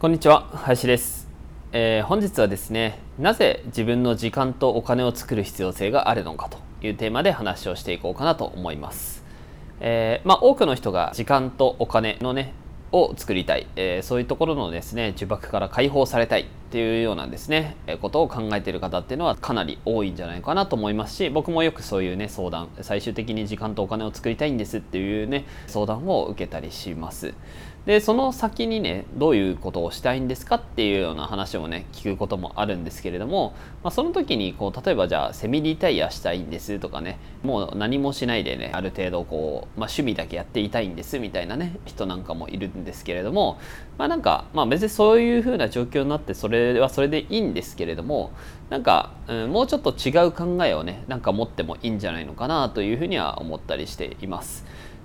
こんにちは林です、えー、本日はですねなぜ自分の時間とお金を作る必要性があるのかというテーマで話をしていこうかなと思います、えー、まあ、多くの人が時間とお金のねを作りたい、えー、そういうところのですね呪縛から解放されたい。っていうようなですね、え、ことを考えてる方っていうのはかなり多いんじゃないかなと思いますし僕もよくそういうね相談最終的に時間とお金を作りたいんですっていうね相談を受けたりします。でその先にねどういうことをしたいんですかっていうような話をね聞くこともあるんですけれども、まあ、その時にこう例えばじゃあセミリタイヤしたいんですとかねもう何もしないでねある程度こう、まあ、趣味だけやっていたいんですみたいなね人なんかもいるんですけれどもまあなんか、まあ、別にそういう風な状況になってそれはそれでいいんですけれどもなんか、うん、もうちょっと違う考えをねなんか持ってもいいんじゃないのかなというふうには思ったりしています。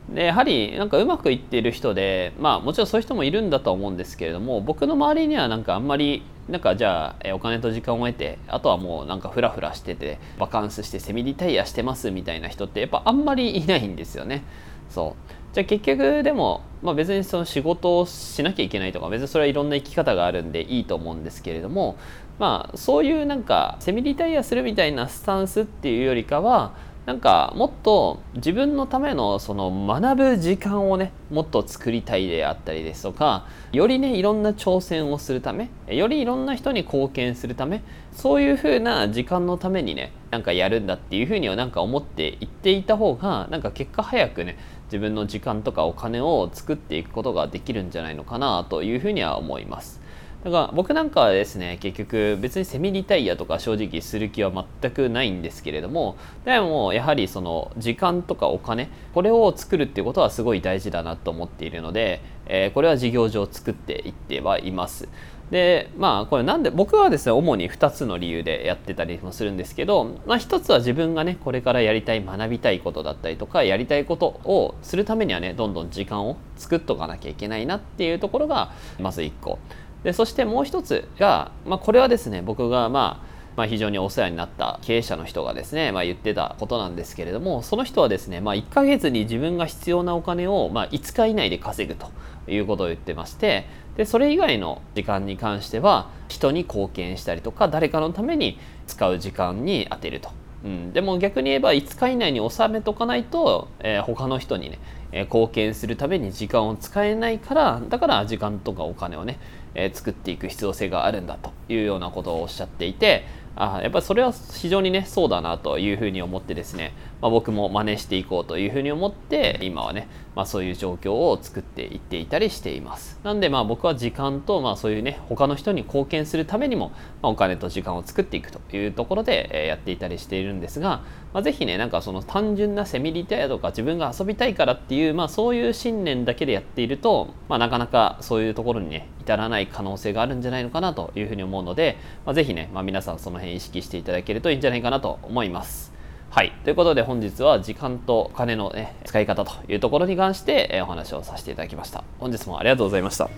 でやはりなんかうまくいっている人でまあもちろんそういう人もいるんだと思うんですけれども僕の周りにはなんかあんまりなんかじゃあお金と時間を得てあとはもうなんかフラフラしててバカンスしてセミリタイヤしてますみたいな人ってやっぱあんまりいないんですよねそう。じゃあ結局でも、まあ、別にその仕事をしなきゃいけないとか別にそれはいろんな生き方があるんでいいと思うんですけれどもまあそういうなんかセミリタイアするみたいなスタンスっていうよりかはなんかもっと自分のためのその学ぶ時間をねもっと作りたいであったりですとかよりねいろんな挑戦をするためよりいろんな人に貢献するためそういうふうな時間のためにねなんかやるんだっていうふうにはなんか思っていっていた方がなんか結果早くね自分の時間とかお金を作っていくことができるんじゃないのかなというふうには思います。だから僕なんかはですね結局別にセミリタイヤとか正直する気は全くないんですけれどもでもやはりその時間とかお金これを作るっていうことはすごい大事だなと思っているので、えー、これは事業上作っていってはいます。でまあこれなんで僕はですね主に2つの理由でやってたりもするんですけど、まあ、1つは自分がねこれからやりたい学びたいことだったりとかやりたいことをするためにはねどんどん時間を作っとかなきゃいけないなっていうところがまず1個。でそしてもう一つが、まあ、これはですね僕がまあまあ、非常にお世話になった経営者の人がですね、まあ、言ってたことなんですけれどもその人はですね、まあ、1ヶ月に自分が必要なお金を、まあ、5日以内で稼ぐということを言ってましてでそれ以外の時間に関しては人に貢献したりとか誰かのために使う時間に充てると。うん、でも逆に言えば5日以内に収めとかないと、えー、他の人にね、えー、貢献するために時間を使えないからだから時間とかお金をね、え、作っていく必要性があるんだというようなことをおっしゃっていてあやっぱりそれは非常にねそうだなというふうに思ってですね、まあ、僕も真似していこうというふうに思って今はね、まあ、そういう状況を作っていっていたりしています。なんでまあ僕は時間とまあそういうね他の人に貢献するためにも、まあ、お金と時間を作っていくというところでやっていたりしているんですが、まあ、ぜひねなんかその単純なセミリタイアとか自分が遊びたいからっていう、まあ、そういう信念だけでやっていると、まあ、なかなかそういうところにね至らない可能性があるんじゃないのかなというふうに思うので、まあ、ぜひね、まあ、皆さんその辺意識していただけるといいんじゃないかなと思います。はい。ということで本日は時間とお金の、ね、使い方というところに関して、えお話をさせていただきました。本日もありがとうございました。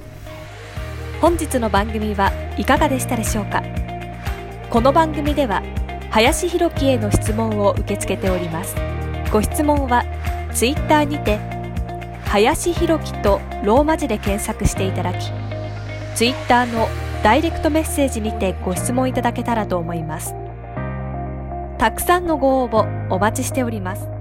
本日の番組はいかがでしたでしょうか？この番組では林弘樹への質問を受け付けております。ご質問は Twitter にて林弘樹とローマ字で検索していただき Twitter のダイレクトメッセージにてご質問いただけたらと思います。たくさんのご応募お待ちしております。